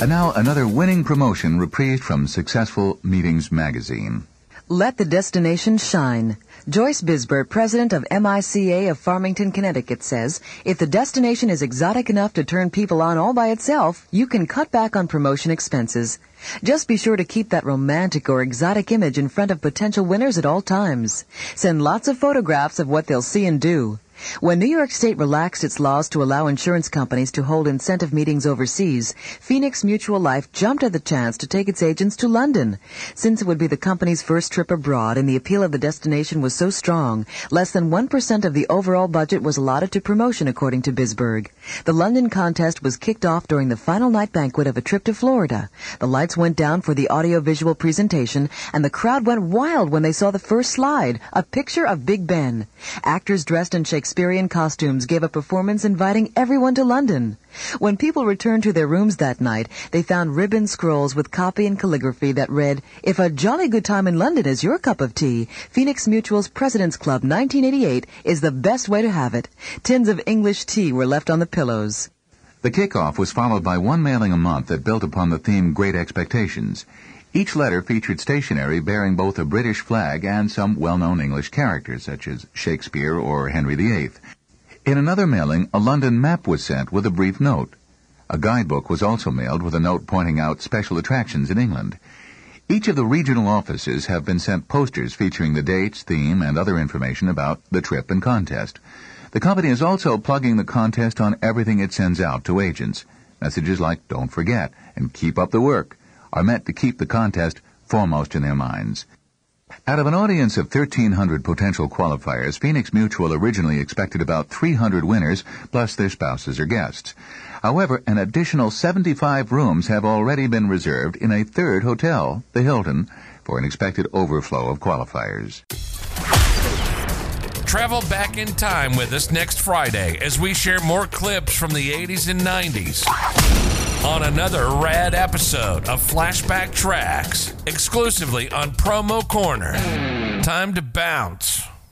And now another winning promotion reprised from Successful Meetings magazine. Let the destination shine. Joyce Bisbert, president of MICA of Farmington, Connecticut, says if the destination is exotic enough to turn people on all by itself, you can cut back on promotion expenses. Just be sure to keep that romantic or exotic image in front of potential winners at all times. Send lots of photographs of what they'll see and do. When New York State relaxed its laws to allow insurance companies to hold incentive meetings overseas, Phoenix Mutual Life jumped at the chance to take its agents to London. Since it would be the company's first trip abroad and the appeal of the destination was so strong, less than 1% of the overall budget was allotted to promotion according to Bisberg. The London contest was kicked off during the final night banquet of a trip to Florida. The lights went down for the audiovisual presentation and the crowd went wild when they saw the first slide, a picture of Big Ben. Actors dressed in Shakespearean costumes gave a performance inviting everyone to London. When people returned to their rooms that night, they found ribbon scrolls with copy and calligraphy that read, If a jolly good time in London is your cup of tea, Phoenix Mutual's President's Club 1988 is the best way to have it. Tins of English tea were left on the pillows. The kickoff was followed by one mailing a month that built upon the theme Great Expectations. Each letter featured stationery bearing both a British flag and some well-known English characters, such as Shakespeare or Henry VIII. In another mailing, a London map was sent with a brief note. A guidebook was also mailed with a note pointing out special attractions in England. Each of the regional offices have been sent posters featuring the dates, theme, and other information about the trip and contest. The company is also plugging the contest on everything it sends out to agents. Messages like don't forget and keep up the work are meant to keep the contest foremost in their minds. Out of an audience of 1,300 potential qualifiers, Phoenix Mutual originally expected about 300 winners, plus their spouses or guests. However, an additional 75 rooms have already been reserved in a third hotel, the Hilton, for an expected overflow of qualifiers. Travel back in time with us next Friday as we share more clips from the 80s and 90s on another rad episode of Flashback Tracks, exclusively on Promo Corner. Time to bounce.